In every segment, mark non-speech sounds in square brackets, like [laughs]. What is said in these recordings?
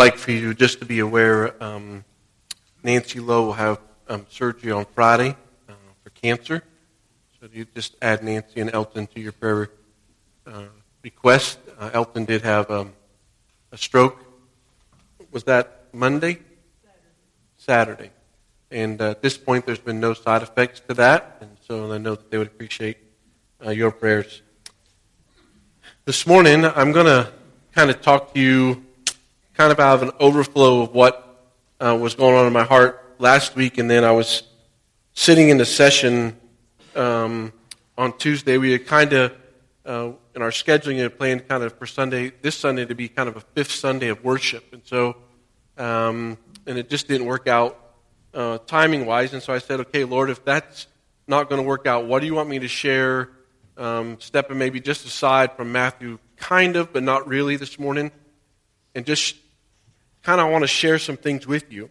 like for you just to be aware um, Nancy Lowe will have um, surgery on Friday uh, for cancer. So you just add Nancy and Elton to your prayer uh, request. Uh, Elton did have um, a stroke. Was that Monday? Saturday. And uh, at this point, there's been no side effects to that. And so I know that they would appreciate uh, your prayers. This morning, I'm going to kind of talk to you kind of out of an overflow of what uh, was going on in my heart last week. And then I was sitting in the session um, on Tuesday. We had kind of, uh, in our scheduling, had planned kind of for Sunday, this Sunday to be kind of a fifth Sunday of worship. And so, um, and it just didn't work out uh, timing wise. And so I said, okay, Lord, if that's not going to work out, what do you want me to share? Um, stepping maybe just aside from Matthew, kind of, but not really this morning, and just kind of want to share some things with you.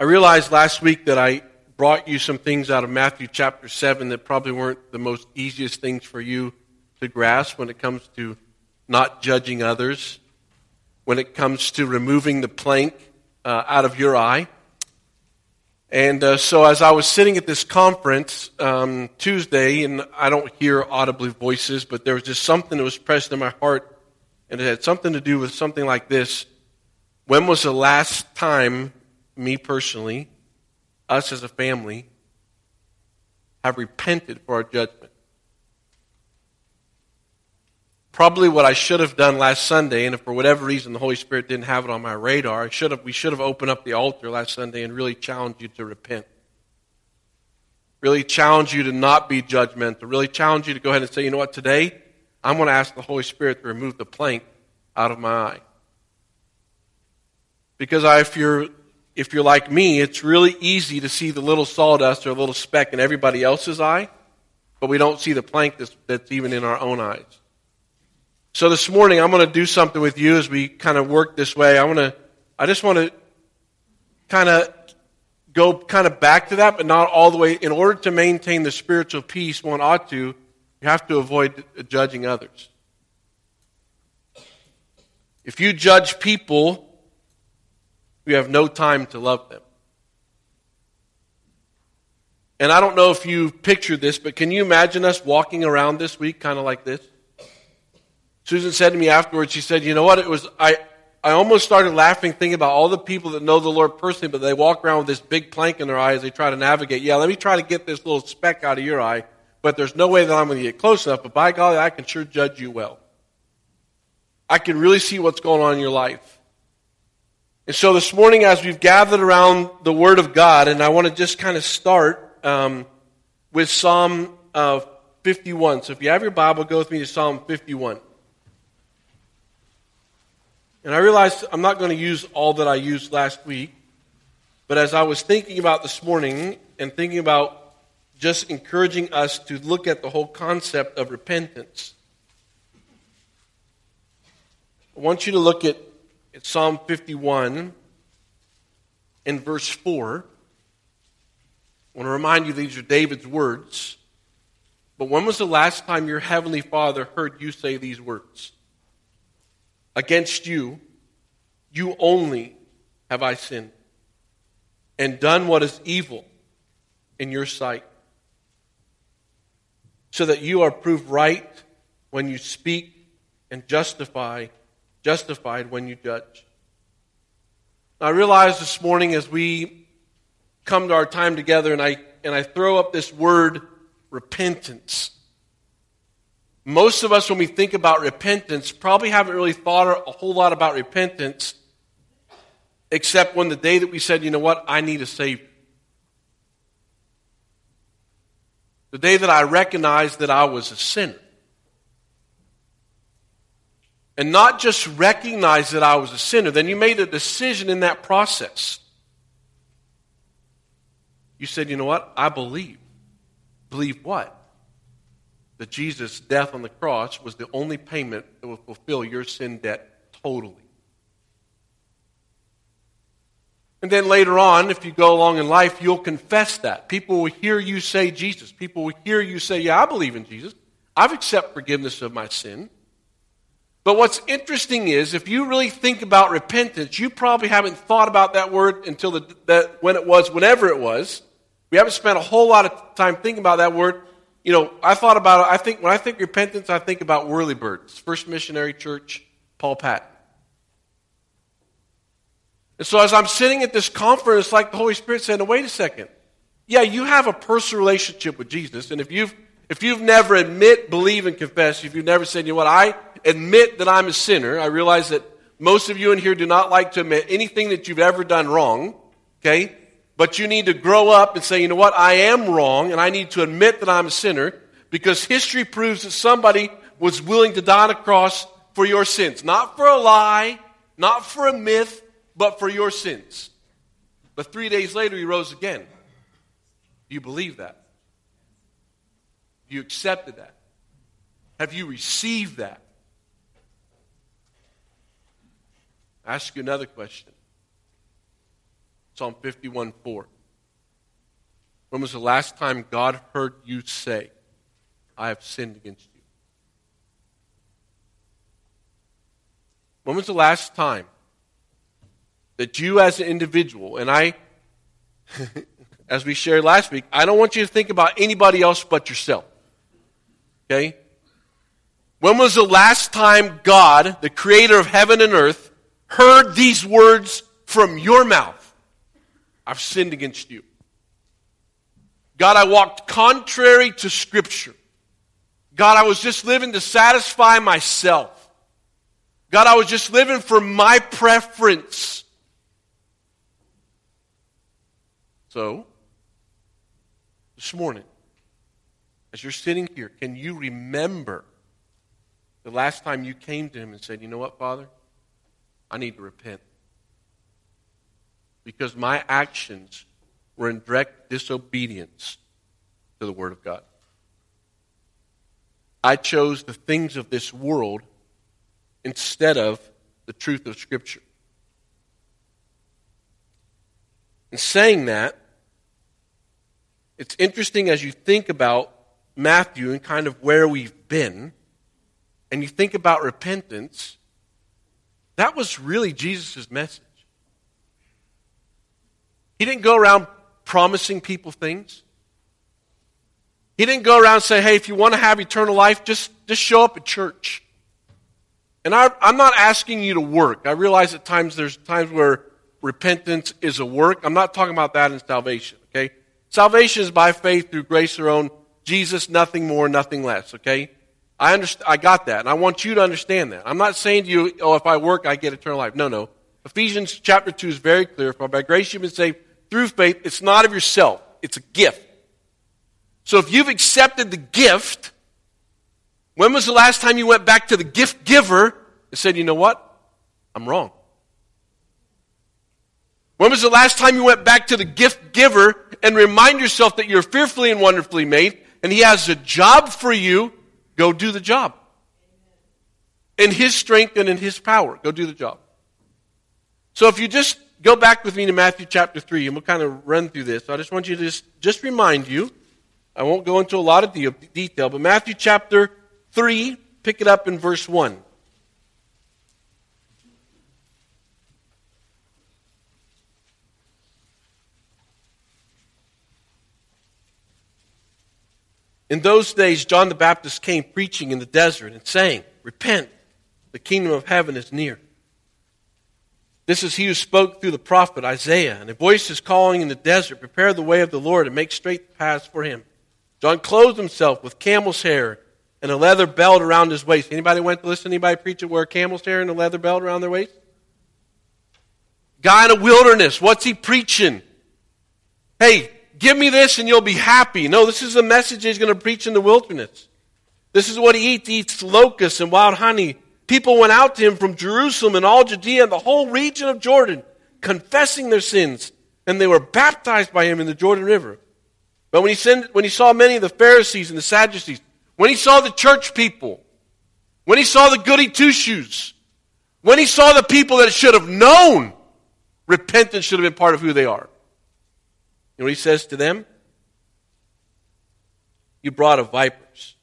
I realized last week that I brought you some things out of Matthew chapter 7 that probably weren't the most easiest things for you to grasp when it comes to not judging others, when it comes to removing the plank uh, out of your eye. And uh, so, as I was sitting at this conference um, Tuesday, and I don't hear audibly voices, but there was just something that was pressed in my heart, and it had something to do with something like this. When was the last time, me personally, us as a family, have repented for our judgment? probably what I should have done last Sunday, and if for whatever reason the Holy Spirit didn't have it on my radar, I should have, we should have opened up the altar last Sunday and really challenged you to repent. Really challenge you to not be judgmental. Really challenge you to go ahead and say, you know what, today I'm going to ask the Holy Spirit to remove the plank out of my eye. Because I, if you're if you're like me, it's really easy to see the little sawdust or a little speck in everybody else's eye, but we don't see the plank that's, that's even in our own eyes. So this morning, I'm going to do something with you as we kind of work this way. I want to, I just want to kind of go kind of back to that, but not all the way. In order to maintain the spiritual peace one ought to, you have to avoid judging others. If you judge people, you have no time to love them. And I don't know if you've pictured this, but can you imagine us walking around this week kind of like this? Susan said to me afterwards, she said, you know what, it was, I, I almost started laughing thinking about all the people that know the Lord personally, but they walk around with this big plank in their eye as they try to navigate. Yeah, let me try to get this little speck out of your eye, but there's no way that I'm going to get close enough, but by golly, I can sure judge you well. I can really see what's going on in your life. And so this morning, as we've gathered around the Word of God, and I want to just kind of start um, with Psalm uh, 51. So if you have your Bible, go with me to Psalm 51. And I realized I'm not going to use all that I used last week, but as I was thinking about this morning and thinking about just encouraging us to look at the whole concept of repentance, I want you to look at, at Psalm 51 in verse 4. I want to remind you these are David's words. But when was the last time your heavenly Father heard you say these words? Against you, you only have I sinned and done what is evil in your sight, so that you are proved right when you speak and justify, justified when you judge. I realize this morning as we come to our time together and I, and I throw up this word repentance. Most of us, when we think about repentance, probably haven't really thought a whole lot about repentance, except when the day that we said, you know what, I need a Savior. The day that I recognized that I was a sinner. And not just recognize that I was a sinner, then you made a decision in that process. You said, you know what, I believe. Believe what? that Jesus' death on the cross was the only payment that will fulfill your sin debt totally. And then later on, if you go along in life, you'll confess that. People will hear you say Jesus. People will hear you say, Yeah, I believe in Jesus. I've accepted forgiveness of my sin. But what's interesting is, if you really think about repentance, you probably haven't thought about that word until the, that when it was, whenever it was. We haven't spent a whole lot of time thinking about that word. You know, I thought about it. I think when I think repentance, I think about Whirlybirds, First Missionary Church, Paul Patton. And so as I'm sitting at this conference, like the Holy Spirit said, wait a second. Yeah, you have a personal relationship with Jesus, and if you've if you've never admit, believe, and confess, if you've never said, you know what, I admit that I'm a sinner, I realize that most of you in here do not like to admit anything that you've ever done wrong, okay? But you need to grow up and say, you know what, I am wrong, and I need to admit that I'm a sinner, because history proves that somebody was willing to die on a cross for your sins. Not for a lie, not for a myth, but for your sins. But three days later, he rose again. Do you believe that? You accepted that? Have you received that? I ask you another question. Psalm 51 4. When was the last time God heard you say, I have sinned against you? When was the last time that you as an individual, and I, [laughs] as we shared last week, I don't want you to think about anybody else but yourself. Okay? When was the last time God, the creator of heaven and earth, heard these words from your mouth? I've sinned against you. God, I walked contrary to Scripture. God, I was just living to satisfy myself. God, I was just living for my preference. So, this morning, as you're sitting here, can you remember the last time you came to Him and said, You know what, Father? I need to repent. Because my actions were in direct disobedience to the Word of God. I chose the things of this world instead of the truth of Scripture. In saying that, it's interesting as you think about Matthew and kind of where we've been, and you think about repentance, that was really Jesus' message. He didn't go around promising people things. He didn't go around and say, hey, if you want to have eternal life, just, just show up at church. And I, I'm not asking you to work. I realize at times there's times where repentance is a work. I'm not talking about that in salvation, okay? Salvation is by faith through grace alone Jesus, nothing more, nothing less, okay? I, understand, I got that, and I want you to understand that. I'm not saying to you, oh, if I work, I get eternal life. No, no. Ephesians chapter 2 is very clear. For by grace you've been saved through faith. It's not of yourself, it's a gift. So if you've accepted the gift, when was the last time you went back to the gift giver and said, you know what? I'm wrong. When was the last time you went back to the gift giver and remind yourself that you're fearfully and wonderfully made and He has a job for you, go do the job. In His strength and in His power, go do the job. So if you just go back with me to Matthew chapter 3, and we'll kind of run through this. I just want you to just, just remind you. I won't go into a lot of de- detail, but Matthew chapter 3, pick it up in verse 1. In those days, John the Baptist came preaching in the desert and saying, Repent, the kingdom of heaven is near. This is he who spoke through the prophet Isaiah. And a voice is calling in the desert, Prepare the way of the Lord and make straight paths for him. John clothed himself with camel's hair and a leather belt around his waist. Anybody went to listen to anybody preach it wear camel's hair and a leather belt around their waist? Guy in a wilderness, what's he preaching? Hey, Give me this and you'll be happy. No, this is the message he's going to preach in the wilderness. This is what he eats. He eats locusts and wild honey. People went out to him from Jerusalem and all Judea and the whole region of Jordan, confessing their sins, and they were baptized by him in the Jordan River. But when he, sent, when he saw many of the Pharisees and the Sadducees, when he saw the church people, when he saw the goody two shoes, when he saw the people that should have known, repentance should have been part of who they are. Know what he says to them? You brought of vipers.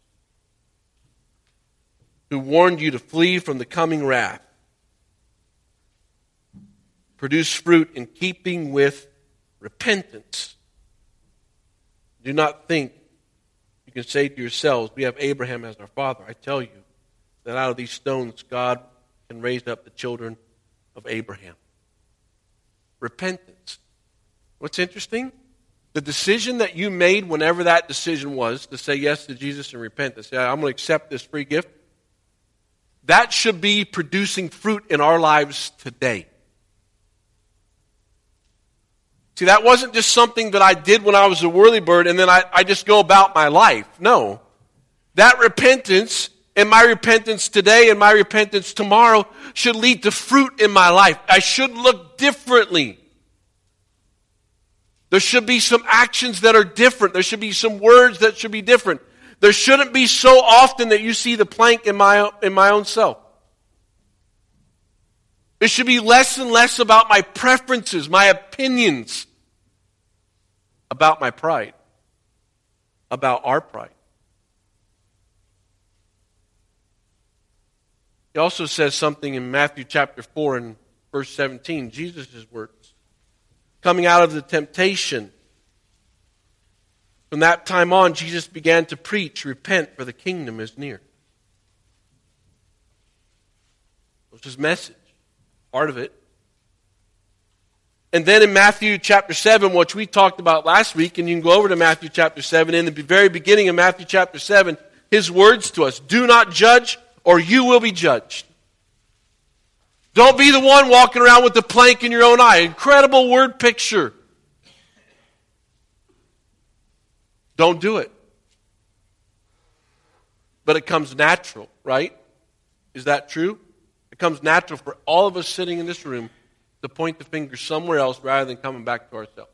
who warned you to flee from the coming wrath. Produce fruit in keeping with repentance. Do not think you can say to yourselves, We have Abraham as our father. I tell you that out of these stones, God can raise up the children of Abraham. Repentance. What's interesting? The decision that you made, whenever that decision was, to say yes to Jesus and repent, to say, I'm going to accept this free gift, that should be producing fruit in our lives today. See, that wasn't just something that I did when I was a whirlybird and then I, I just go about my life. No. That repentance and my repentance today and my repentance tomorrow should lead to fruit in my life. I should look differently. There should be some actions that are different. There should be some words that should be different. There shouldn't be so often that you see the plank in my, in my own self. It should be less and less about my preferences, my opinions, about my pride, about our pride. He also says something in Matthew chapter 4 and verse 17, Jesus' words. Coming out of the temptation, from that time on, Jesus began to preach, Repent, for the kingdom is near. It was his message, part of it. And then in Matthew chapter 7, which we talked about last week, and you can go over to Matthew chapter 7, in the very beginning of Matthew chapter 7, his words to us do not judge, or you will be judged. Don't be the one walking around with the plank in your own eye. Incredible word picture. Don't do it. But it comes natural, right? Is that true? It comes natural for all of us sitting in this room to point the finger somewhere else rather than coming back to ourselves.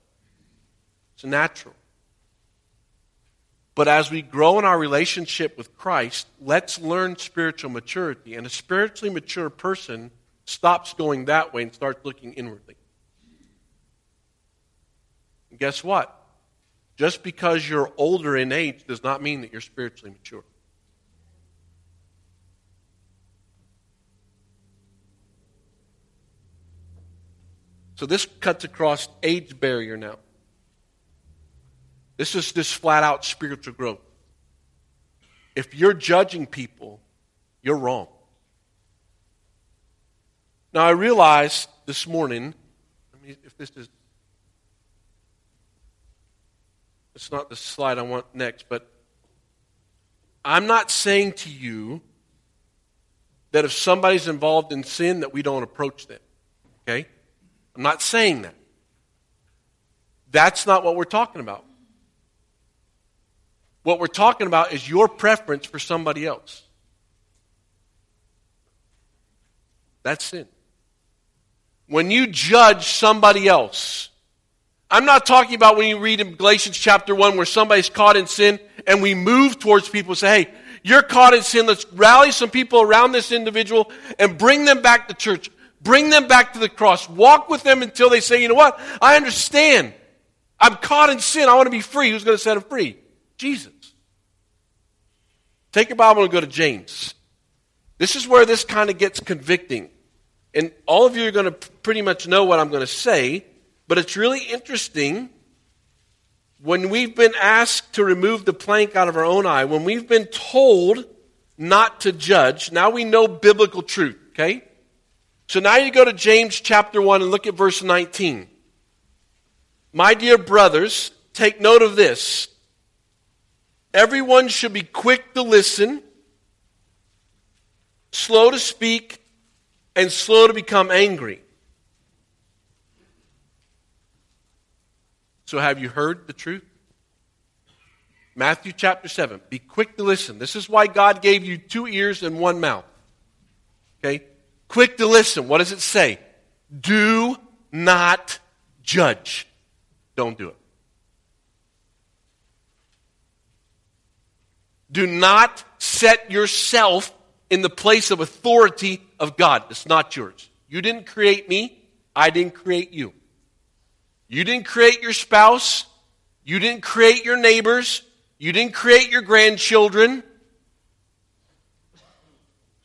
It's natural. But as we grow in our relationship with Christ, let's learn spiritual maturity. And a spiritually mature person stops going that way and starts looking inwardly. And guess what? Just because you're older in age does not mean that you're spiritually mature. So this cuts across age barrier now. This is this flat out spiritual growth. If you're judging people, you're wrong. Now I realize this morning, I mean, if this is it's not the slide I want next, but I'm not saying to you that if somebody's involved in sin that we don't approach them. Okay? I'm not saying that. That's not what we're talking about. What we're talking about is your preference for somebody else. That's sin. When you judge somebody else, I'm not talking about when you read in Galatians chapter 1 where somebody's caught in sin and we move towards people and say, hey, you're caught in sin. Let's rally some people around this individual and bring them back to church. Bring them back to the cross. Walk with them until they say, you know what? I understand. I'm caught in sin. I want to be free. Who's going to set them free? Jesus. Take your Bible and go to James. This is where this kind of gets convicting. And all of you are going to pretty much know what I'm going to say, but it's really interesting when we've been asked to remove the plank out of our own eye, when we've been told not to judge, now we know biblical truth, okay? So now you go to James chapter 1 and look at verse 19. My dear brothers, take note of this. Everyone should be quick to listen, slow to speak, and slow to become angry. So, have you heard the truth? Matthew chapter 7. Be quick to listen. This is why God gave you two ears and one mouth. Okay? Quick to listen. What does it say? Do not judge. Don't do it. Do not set yourself in the place of authority of God. It's not yours. You didn't create me. I didn't create you. You didn't create your spouse. You didn't create your neighbors. You didn't create your grandchildren.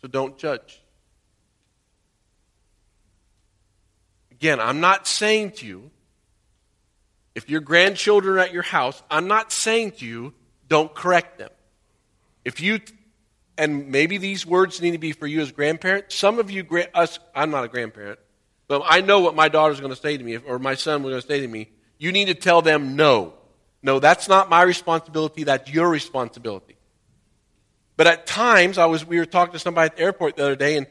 So don't judge. Again, I'm not saying to you, if your grandchildren are at your house, I'm not saying to you, don't correct them. If you, and maybe these words need to be for you as grandparents. Some of you, us, I'm not a grandparent, but I know what my daughter's going to say to me, or my son was going to say to me. You need to tell them no. No, that's not my responsibility. That's your responsibility. But at times, I was, we were talking to somebody at the airport the other day, and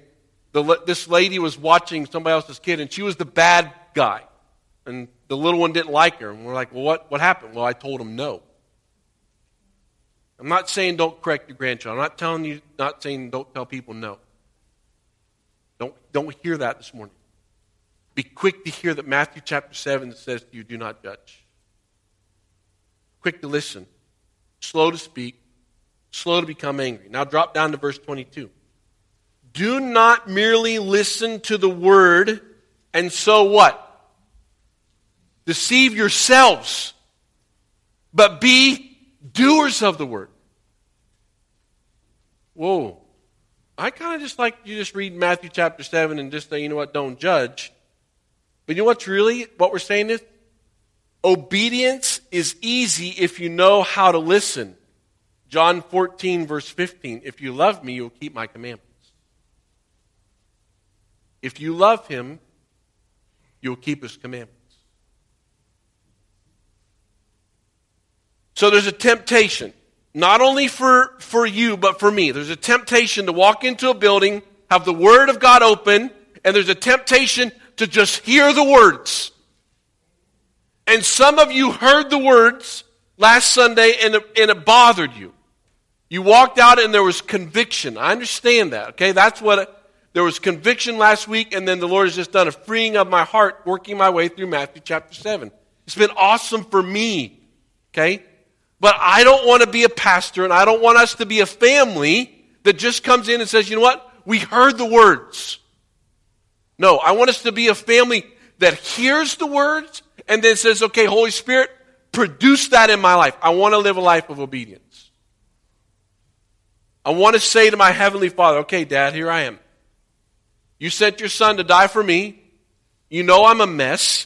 the, this lady was watching somebody else's kid, and she was the bad guy. And the little one didn't like her. And we're like, well, what, what happened? Well, I told him no. I'm not saying don't correct your grandchild. I'm not telling you, not saying don't tell people no. Don't, don't hear that this morning. Be quick to hear that Matthew chapter 7 says to you, do not judge. Quick to listen, slow to speak, slow to become angry. Now drop down to verse 22. Do not merely listen to the word and so what? Deceive yourselves, but be doers of the word. Whoa. I kind of just like you just read Matthew chapter 7 and just say, you know what, don't judge. But you know what's really, what we're saying is, obedience is easy if you know how to listen. John 14, verse 15. If you love me, you'll keep my commandments. If you love him, you'll keep his commandments. So there's a temptation, not only for, for you, but for me. There's a temptation to walk into a building, have the Word of God open, and there's a temptation to just hear the words. And some of you heard the words last Sunday and it, and it bothered you. You walked out and there was conviction. I understand that, okay? That's what, it, there was conviction last week, and then the Lord has just done a freeing of my heart, working my way through Matthew chapter 7. It's been awesome for me, okay? But I don't want to be a pastor, and I don't want us to be a family that just comes in and says, you know what? We heard the words. No, I want us to be a family that hears the words and then says, okay, Holy Spirit, produce that in my life. I want to live a life of obedience. I want to say to my Heavenly Father, okay, Dad, here I am. You sent your son to die for me. You know I'm a mess.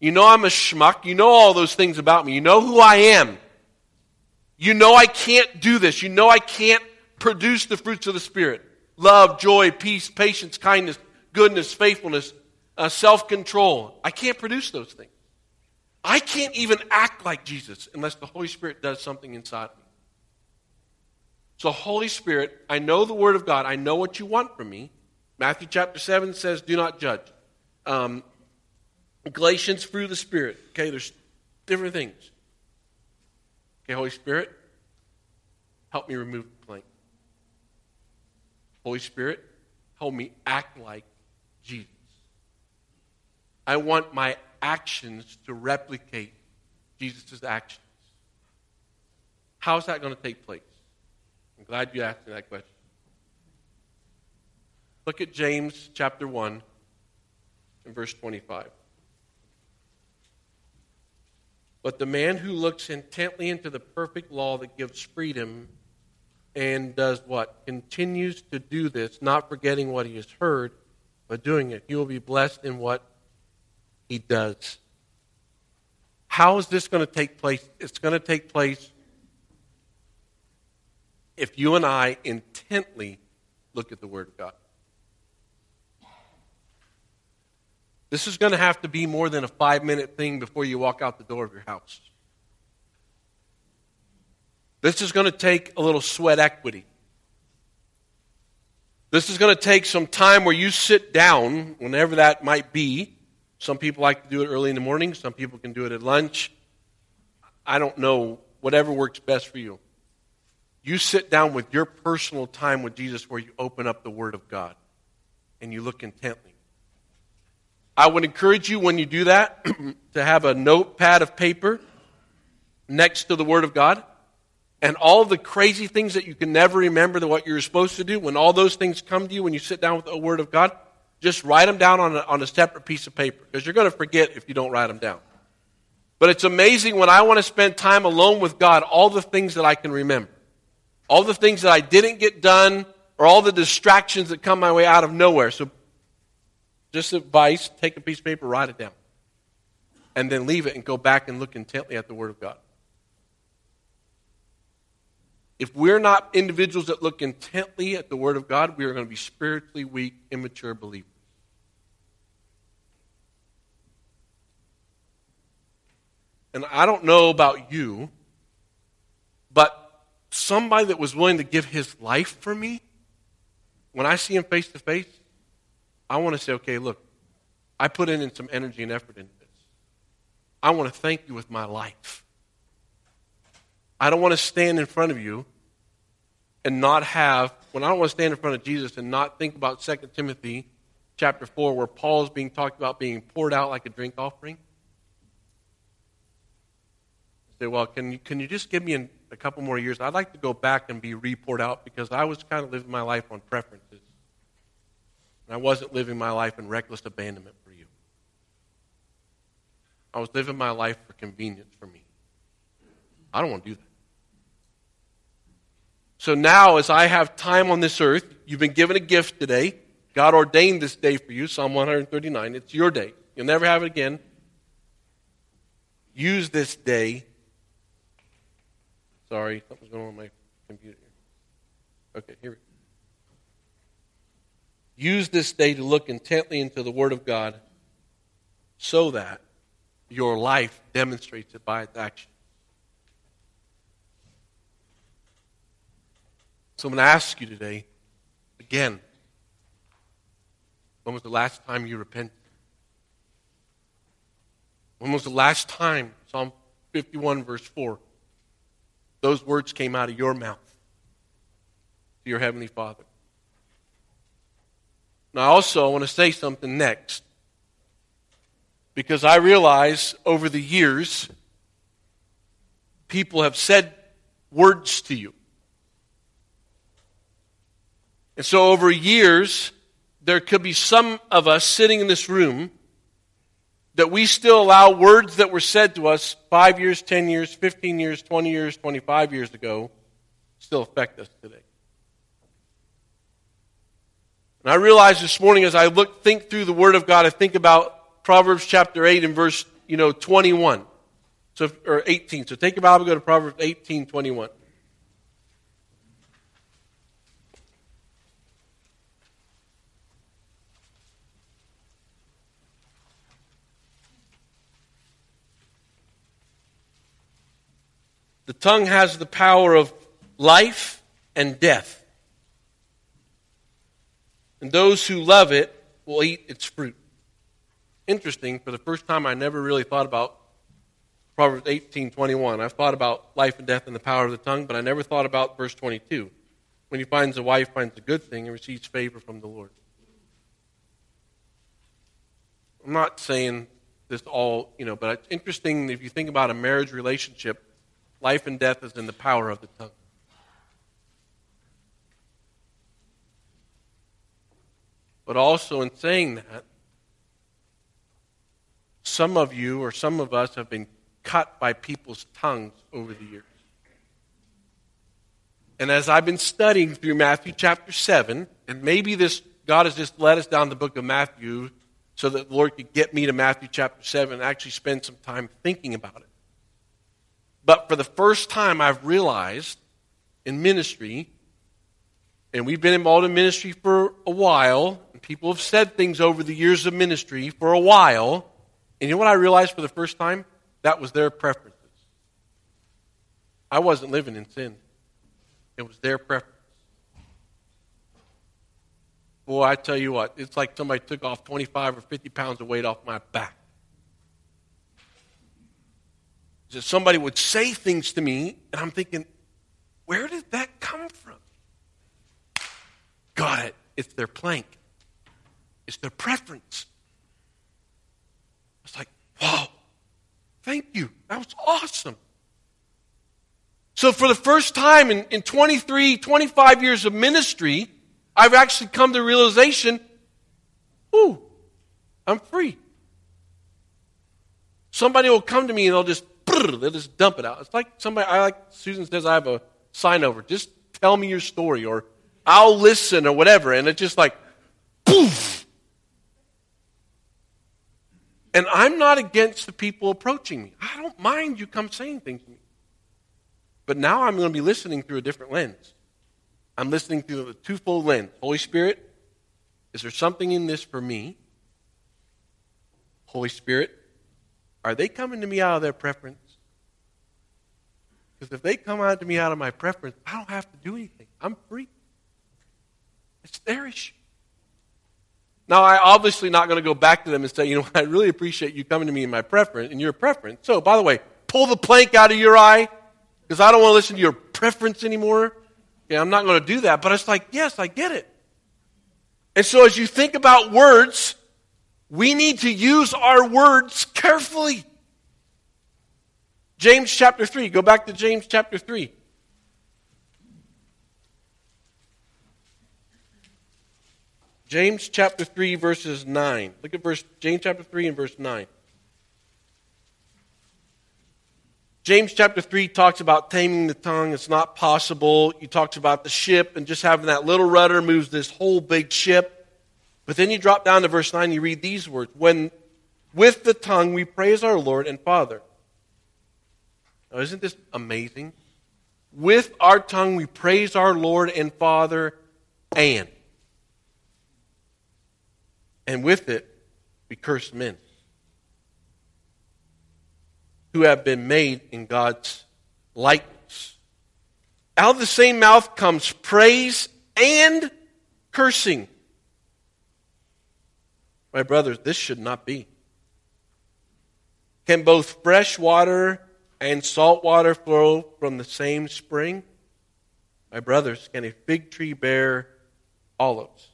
You know I'm a schmuck. You know all those things about me. You know who I am. You know I can't do this. You know I can't produce the fruits of the Spirit love, joy, peace, patience, kindness, goodness, faithfulness, uh, self control. I can't produce those things. I can't even act like Jesus unless the Holy Spirit does something inside me. So, Holy Spirit, I know the Word of God. I know what you want from me. Matthew chapter 7 says, do not judge. Um, Galatians, through the Spirit. Okay, there's different things. Okay, Holy Spirit, help me remove the plank. Holy Spirit, help me act like Jesus. I want my actions to replicate Jesus' actions. How is that going to take place? I'm glad you asked me that question. Look at James chapter 1 and verse 25. But the man who looks intently into the perfect law that gives freedom and does what? Continues to do this, not forgetting what he has heard, but doing it. He will be blessed in what he does. How is this going to take place? It's going to take place if you and I intently look at the Word of God. This is going to have to be more than a five minute thing before you walk out the door of your house. This is going to take a little sweat equity. This is going to take some time where you sit down, whenever that might be. Some people like to do it early in the morning, some people can do it at lunch. I don't know, whatever works best for you. You sit down with your personal time with Jesus where you open up the Word of God and you look intently. I would encourage you when you do that [clears throat] to have a notepad of paper next to the Word of God. And all the crazy things that you can never remember that what you're supposed to do, when all those things come to you when you sit down with the Word of God, just write them down on a, on a separate piece of paper because you're going to forget if you don't write them down. But it's amazing when I want to spend time alone with God, all the things that I can remember. All the things that I didn't get done or all the distractions that come my way out of nowhere. So, just advice take a piece of paper, write it down, and then leave it and go back and look intently at the Word of God. If we're not individuals that look intently at the Word of God, we are going to be spiritually weak, immature believers. And I don't know about you, but somebody that was willing to give his life for me, when I see him face to face, I want to say, okay, look, I put in some energy and effort into this. I want to thank you with my life. I don't want to stand in front of you and not have, when I don't want to stand in front of Jesus and not think about 2 Timothy chapter 4, where Paul is being talked about being poured out like a drink offering. I Say, well, can you, can you just give me a couple more years? I'd like to go back and be re-poured out because I was kind of living my life on preferences. And I wasn't living my life in reckless abandonment for you. I was living my life for convenience for me. I don't want to do that. So now, as I have time on this earth, you've been given a gift today. God ordained this day for you, Psalm 139. It's your day. You'll never have it again. Use this day. Sorry, something's going on with my computer. Okay, here we go. Use this day to look intently into the Word of God so that your life demonstrates it by its action. So I'm going to ask you today, again, when was the last time you repented? When was the last time, Psalm 51, verse 4, those words came out of your mouth to your Heavenly Father? Now, also, I want to say something next because I realize over the years, people have said words to you. And so, over years, there could be some of us sitting in this room that we still allow words that were said to us five years, 10 years, 15 years, 20 years, 25 years ago still affect us today. And I realized this morning as I look, think through the Word of God, I think about Proverbs chapter 8 and verse, you know, 21. So, or 18. So take your Bible, go to Proverbs 18, 21. The tongue has the power of life and death. And those who love it will eat its fruit. Interesting, for the first time I never really thought about Proverbs 18, 21. I've thought about life and death and the power of the tongue, but I never thought about verse 22. When he finds a wife, finds a good thing, and receives favor from the Lord. I'm not saying this all, you know, but it's interesting if you think about a marriage relationship, Life and death is in the power of the tongue. But also, in saying that, some of you or some of us have been cut by people's tongues over the years. And as I've been studying through Matthew chapter 7, and maybe this, God has just led us down the book of Matthew so that the Lord could get me to Matthew chapter 7 and actually spend some time thinking about it. But for the first time, I've realized in ministry, and we've been involved in ministry for a while, and people have said things over the years of ministry for a while, and you know what I realized for the first time? That was their preferences. I wasn't living in sin, it was their preference. Boy, I tell you what, it's like somebody took off 25 or 50 pounds of weight off my back that somebody would say things to me, and I'm thinking, where did that come from? Got it. It's their plank. It's their preference. It's like, wow, thank you. That was awesome. So, for the first time in, in 23, 25 years of ministry, I've actually come to the realization ooh, I'm free. Somebody will come to me and they'll just they'll just dump it out. It's like somebody, I like, Susan says, I have a sign over. Just tell me your story. Or I'll listen or whatever. And it's just like, poof. And I'm not against the people approaching me. I don't mind you come saying things to me. But now I'm going to be listening through a different lens. I'm listening through the twofold lens. Holy Spirit, is there something in this for me? Holy Spirit, are they coming to me out of their preference? Because if they come out to me out of my preference, I don't have to do anything. I'm free. It's their issue. Now, I'm obviously not going to go back to them and say, you know, I really appreciate you coming to me in my preference, in your preference. So, by the way, pull the plank out of your eye because I don't want to listen to your preference anymore. Yeah, I'm not going to do that. But it's like, yes, I get it. And so, as you think about words, we need to use our words carefully. James chapter 3. Go back to James chapter 3. James chapter 3, verses 9. Look at verse James chapter 3 and verse 9. James chapter 3 talks about taming the tongue. It's not possible. He talks about the ship and just having that little rudder moves this whole big ship. But then you drop down to verse 9, you read these words When with the tongue we praise our Lord and Father. Now, isn't this amazing? With our tongue we praise our Lord and Father, and. And with it we curse men who have been made in God's likeness. Out of the same mouth comes praise and cursing. My brothers, this should not be. Can both fresh water and salt water flow from the same spring? My brothers, can a fig tree bear olives?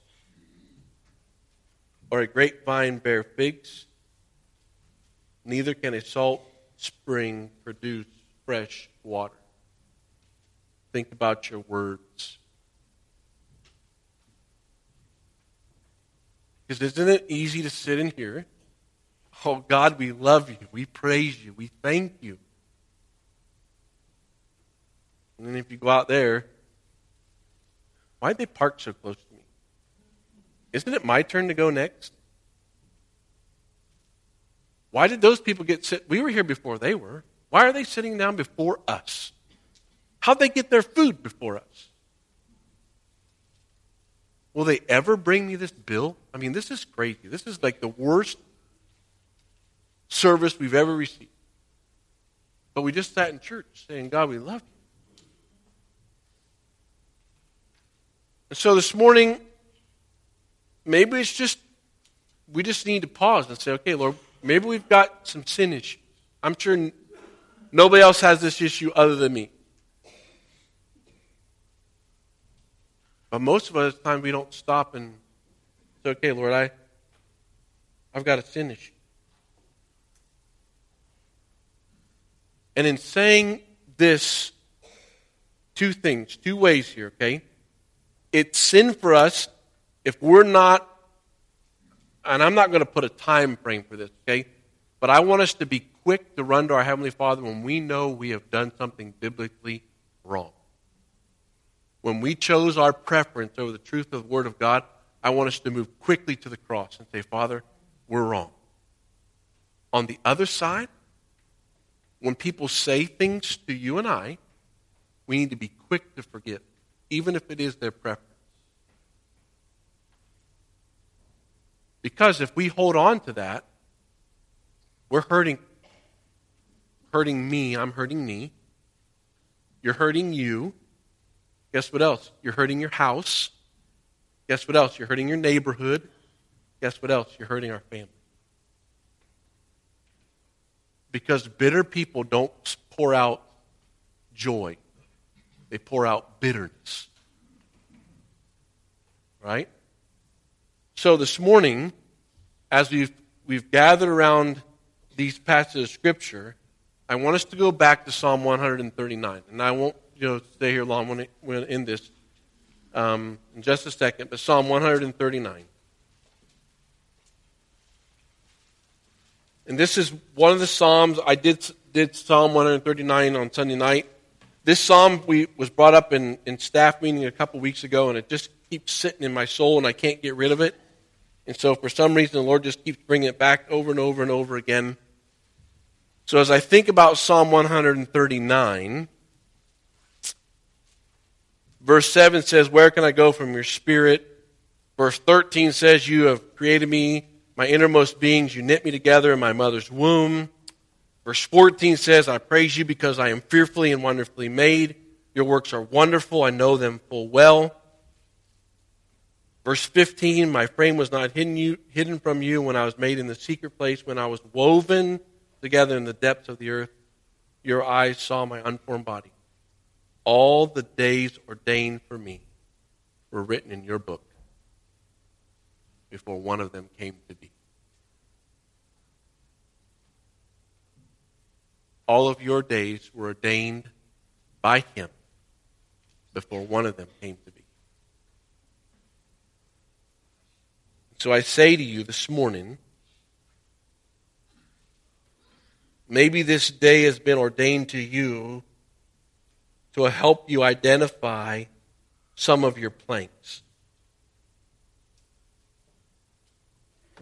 Or a grapevine bear figs? Neither can a salt spring produce fresh water. Think about your words. Because isn't it easy to sit in here? Oh, God, we love you. We praise you. We thank you. And then if you go out there, why'd they park so close to? Isn't it my turn to go next? Why did those people get sit? We were here before they were. Why are they sitting down before us? How'd they get their food before us? Will they ever bring me this bill? I mean, this is crazy. This is like the worst service we've ever received. But we just sat in church saying, God, we love you. And so this morning, maybe it's just, we just need to pause and say, okay, Lord, maybe we've got some sin issues. I'm sure nobody else has this issue other than me. But most of us, time we don't stop and say, okay, Lord, I, I've got a sin issue. And in saying this, two things, two ways here, okay? It's sin for us if we're not, and I'm not going to put a time frame for this, okay? But I want us to be quick to run to our Heavenly Father when we know we have done something biblically wrong when we chose our preference over the truth of the Word of God, I want us to move quickly to the cross and say, Father, we're wrong. On the other side, when people say things to you and I, we need to be quick to forgive, even if it is their preference. Because if we hold on to that, we're hurting hurting me, I'm hurting me. You're hurting you. Guess what else? You're hurting your house. Guess what else? You're hurting your neighborhood. Guess what else? You're hurting our family. Because bitter people don't pour out joy, they pour out bitterness. Right? So this morning, as we've, we've gathered around these passages of Scripture, I want us to go back to Psalm 139. And I won't you know, stay here long when, it, when in this um, in just a second, but Psalm 139. And this is one of the Psalms. I did, did Psalm 139 on Sunday night. This psalm we, was brought up in, in staff meeting a couple weeks ago, and it just keeps sitting in my soul, and I can't get rid of it. And so, for some reason, the Lord just keeps bringing it back over and over and over again. So, as I think about Psalm 139, verse 7 says, Where can I go from your spirit? Verse 13 says, You have created me, my innermost beings. You knit me together in my mother's womb. Verse 14 says, I praise you because I am fearfully and wonderfully made. Your works are wonderful. I know them full well. Verse 15, my frame was not hidden, you, hidden from you when I was made in the secret place, when I was woven together in the depths of the earth. Your eyes saw my unformed body. All the days ordained for me were written in your book before one of them came to be. All of your days were ordained by him before one of them came to be. So I say to you this morning, maybe this day has been ordained to you to help you identify some of your planks.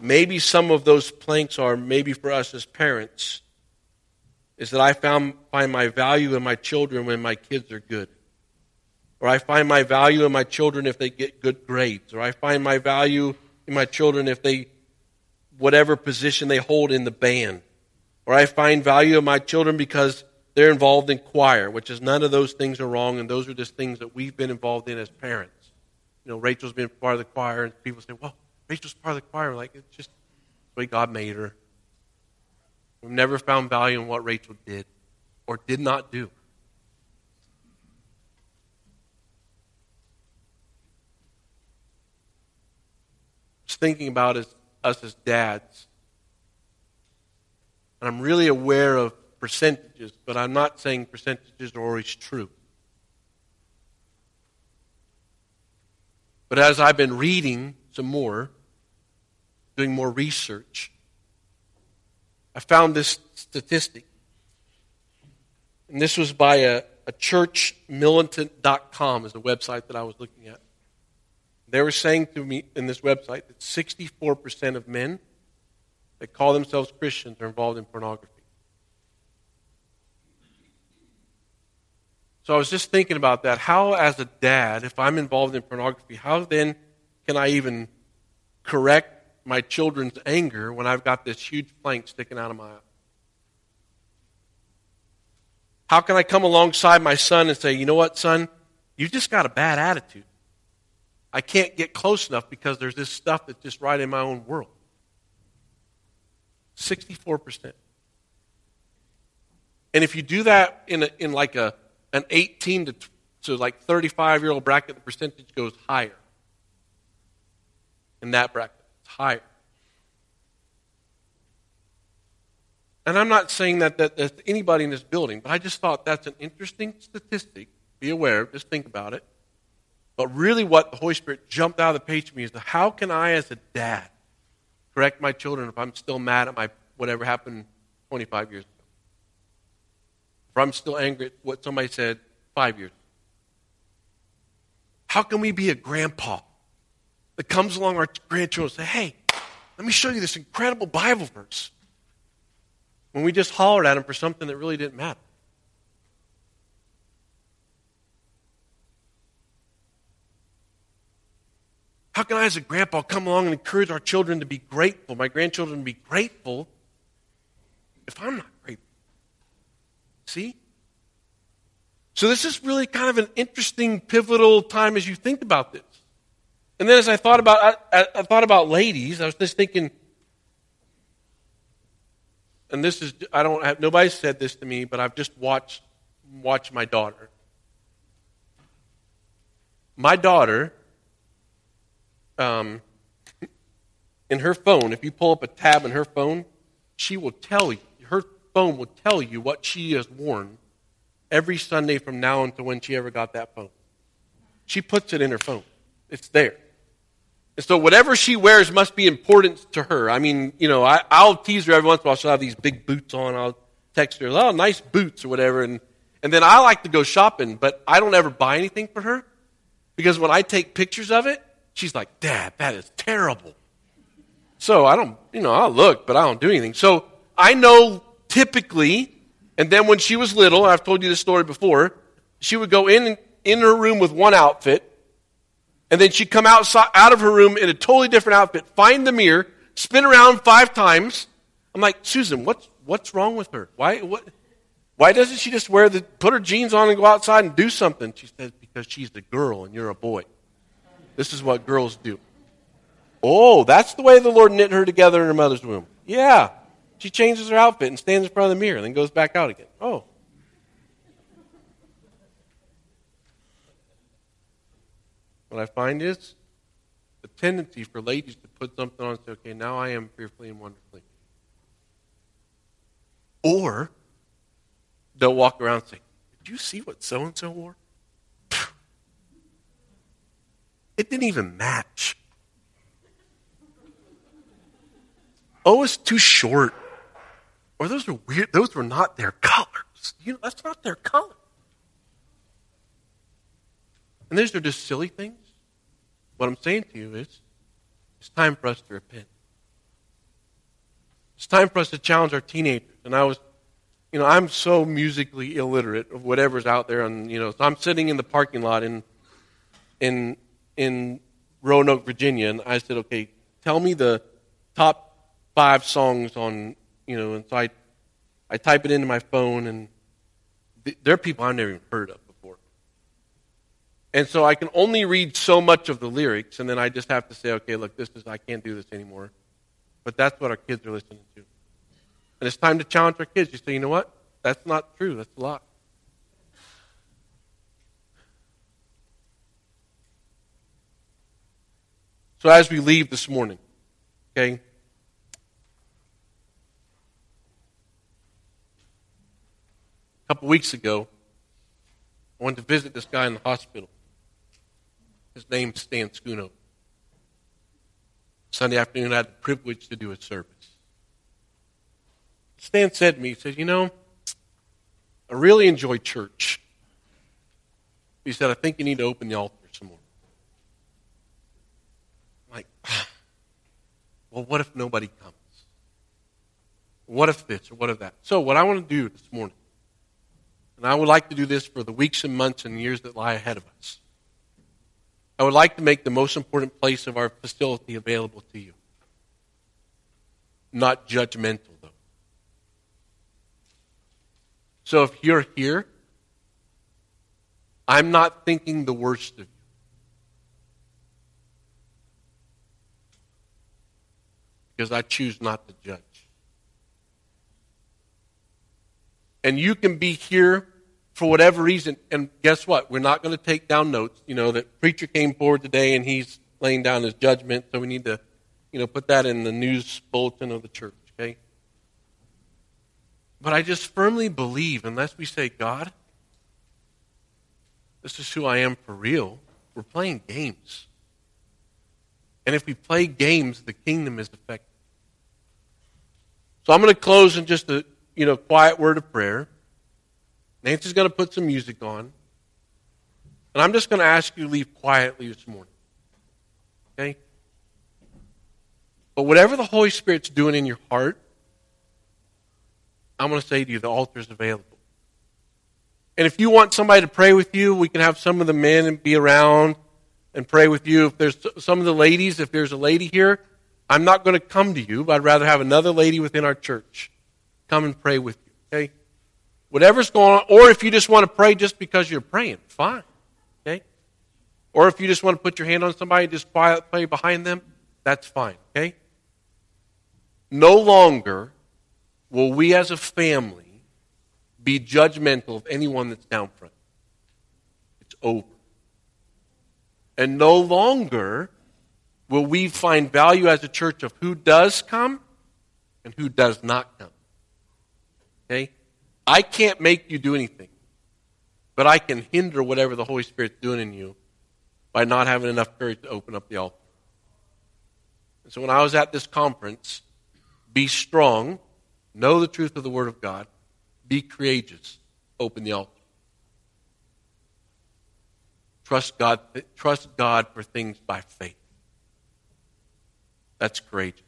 Maybe some of those planks are maybe for us as parents is that I found, find my value in my children when my kids are good. Or I find my value in my children if they get good grades. Or I find my value my children if they, whatever position they hold in the band. Or I find value in my children because they're involved in choir, which is none of those things are wrong, and those are just things that we've been involved in as parents. You know, Rachel's been part of the choir, and people say, well, Rachel's part of the choir. Like, it's just the way God made her. We've never found value in what Rachel did or did not do. Just thinking about as, us as dads, and I'm really aware of percentages, but I'm not saying percentages are always true. But as I've been reading some more, doing more research, I found this statistic. And this was by a, a churchmilitant.com is the website that I was looking at. They were saying to me in this website that 64% of men that call themselves Christians are involved in pornography. So I was just thinking about that. How, as a dad, if I'm involved in pornography, how then can I even correct my children's anger when I've got this huge plank sticking out of my eye? How can I come alongside my son and say, you know what, son? You just got a bad attitude. I can't get close enough because there's this stuff that's just right in my own world. 64%. And if you do that in, a, in like a an 18 to, to like 35 year old bracket, the percentage goes higher. In that bracket, it's higher. And I'm not saying that, that that's anybody in this building, but I just thought that's an interesting statistic. Be aware, just think about it. But really, what the Holy Spirit jumped out of the page to me is how can I, as a dad, correct my children if I'm still mad at my whatever happened 25 years ago? If I'm still angry at what somebody said five years. How can we be a grandpa that comes along our grandchildren and say, hey, let me show you this incredible Bible verse? When we just hollered at them for something that really didn't matter. How can I, as a grandpa, come along and encourage our children to be grateful, my grandchildren to be grateful, if I'm not grateful? See? So this is really kind of an interesting, pivotal time as you think about this. And then as I thought about, I, I thought about ladies, I was just thinking, and this is, I don't have, nobody said this to me, but I've just watched, watched my daughter. My daughter, um, in her phone, if you pull up a tab in her phone, she will tell you, her phone will tell you what she has worn every Sunday from now until when she ever got that phone. She puts it in her phone. It's there. And so whatever she wears must be important to her. I mean, you know, I, will tease her every once in a while. She'll have these big boots on. I'll text her, oh, nice boots or whatever. And, And then I like to go shopping, but I don't ever buy anything for her because when I take pictures of it, she's like, Dad, that is terrible. So I don't, you know, I'll look, but I don't do anything. So I know typically, and then when she was little, I've told you this story before, she would go in in her room with one outfit, and then she'd come outside, out of her room in a totally different outfit, find the mirror, spin around five times. I'm like, Susan, what's what's wrong with her? Why what? Why doesn't she just wear the put her jeans on and go outside and do something? She says, because she's the girl and you're a boy. This is what girls do. Oh, that's the way the Lord knit her together in her mother's womb. Yeah. She changes her outfit and stands in front of the mirror and then goes back out again. Oh. What I find is the tendency for ladies to put something on and say, okay, now I am fearfully and wonderfully. Or they'll walk around and say, Did you see what so and so wore? It didn't even match. Oh, it's too short. Or those are weird. Those were not their colors. You know, that's not their color. And these are just silly things. What I'm saying to you is, it's time for us to repent. It's time for us to challenge our teenagers. And I was, you know, I'm so musically illiterate of whatever's out there. And, you know, so I'm sitting in the parking lot in, in in Roanoke, Virginia, and I said, okay, tell me the top five songs on, you know, and so I, I type it into my phone, and th- there are people I've never even heard of before. And so I can only read so much of the lyrics, and then I just have to say, okay, look, this is, I can't do this anymore. But that's what our kids are listening to. And it's time to challenge our kids. You say, you know what? That's not true. That's a lie. So as we leave this morning, okay, a couple weeks ago, I went to visit this guy in the hospital. His name's Stan Scuno. Sunday afternoon, I had the privilege to do a service. Stan said to me, he said, You know, I really enjoy church. He said, I think you need to open the altar some more. Well, what if nobody comes? What if this or what if that? So, what I want to do this morning, and I would like to do this for the weeks and months and years that lie ahead of us, I would like to make the most important place of our facility available to you. Not judgmental, though. So, if you're here, I'm not thinking the worst of you. Because I choose not to judge. And you can be here for whatever reason, and guess what? We're not going to take down notes. You know, that preacher came forward today and he's laying down his judgment, so we need to, you know, put that in the news bulletin of the church, okay? But I just firmly believe, unless we say, God, this is who I am for real, we're playing games. And if we play games, the kingdom is affected. So I'm going to close in just a you know quiet word of prayer. Nancy's going to put some music on. And I'm just going to ask you to leave quietly this morning. Okay? But whatever the Holy Spirit's doing in your heart, I'm going to say to you, the altar is available. And if you want somebody to pray with you, we can have some of the men be around and pray with you. If there's some of the ladies, if there's a lady here, I'm not going to come to you, but I'd rather have another lady within our church come and pray with you. Okay? Whatever's going on, or if you just want to pray just because you're praying, fine. Okay? Or if you just want to put your hand on somebody and just quiet pray behind them, that's fine. Okay? No longer will we as a family be judgmental of anyone that's down front. It's over. And no longer will we find value as a church of who does come and who does not come. Okay? I can't make you do anything, but I can hinder whatever the Holy Spirit's doing in you by not having enough courage to open up the altar. And so when I was at this conference, be strong, know the truth of the Word of God, be courageous, open the altar. Trust God, trust God for things by faith. That's courageous.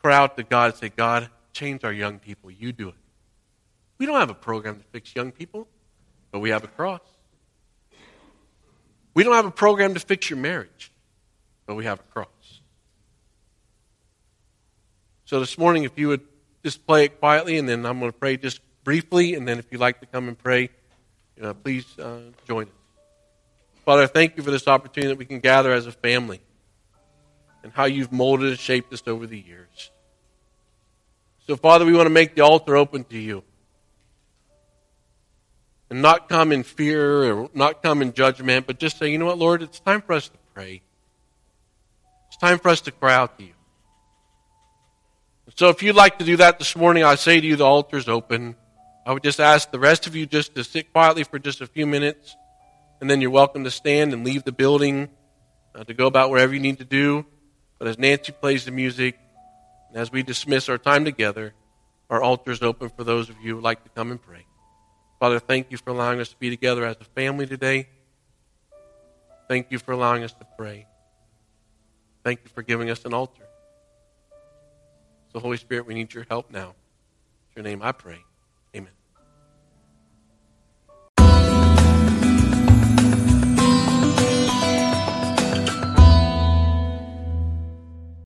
Cry out to God and say, God, change our young people. You do it. We don't have a program to fix young people, but we have a cross. We don't have a program to fix your marriage, but we have a cross. So this morning, if you would just play it quietly, and then I'm going to pray just briefly, and then if you'd like to come and pray, uh, please uh, join us. Father, thank you for this opportunity that we can gather as a family and how you've molded and shaped us over the years. So, Father, we want to make the altar open to you and not come in fear or not come in judgment, but just say, you know what, Lord, it's time for us to pray. It's time for us to cry out to you. So if you'd like to do that this morning, I say to you, the altar's open. I would just ask the rest of you just to sit quietly for just a few minutes, and then you're welcome to stand and leave the building uh, to go about wherever you need to do. But as Nancy plays the music, and as we dismiss our time together, our altar is open for those of you who would like to come and pray. Father, thank you for allowing us to be together as a family today. Thank you for allowing us to pray. Thank you for giving us an altar. So, Holy Spirit, we need your help now. In your name I pray.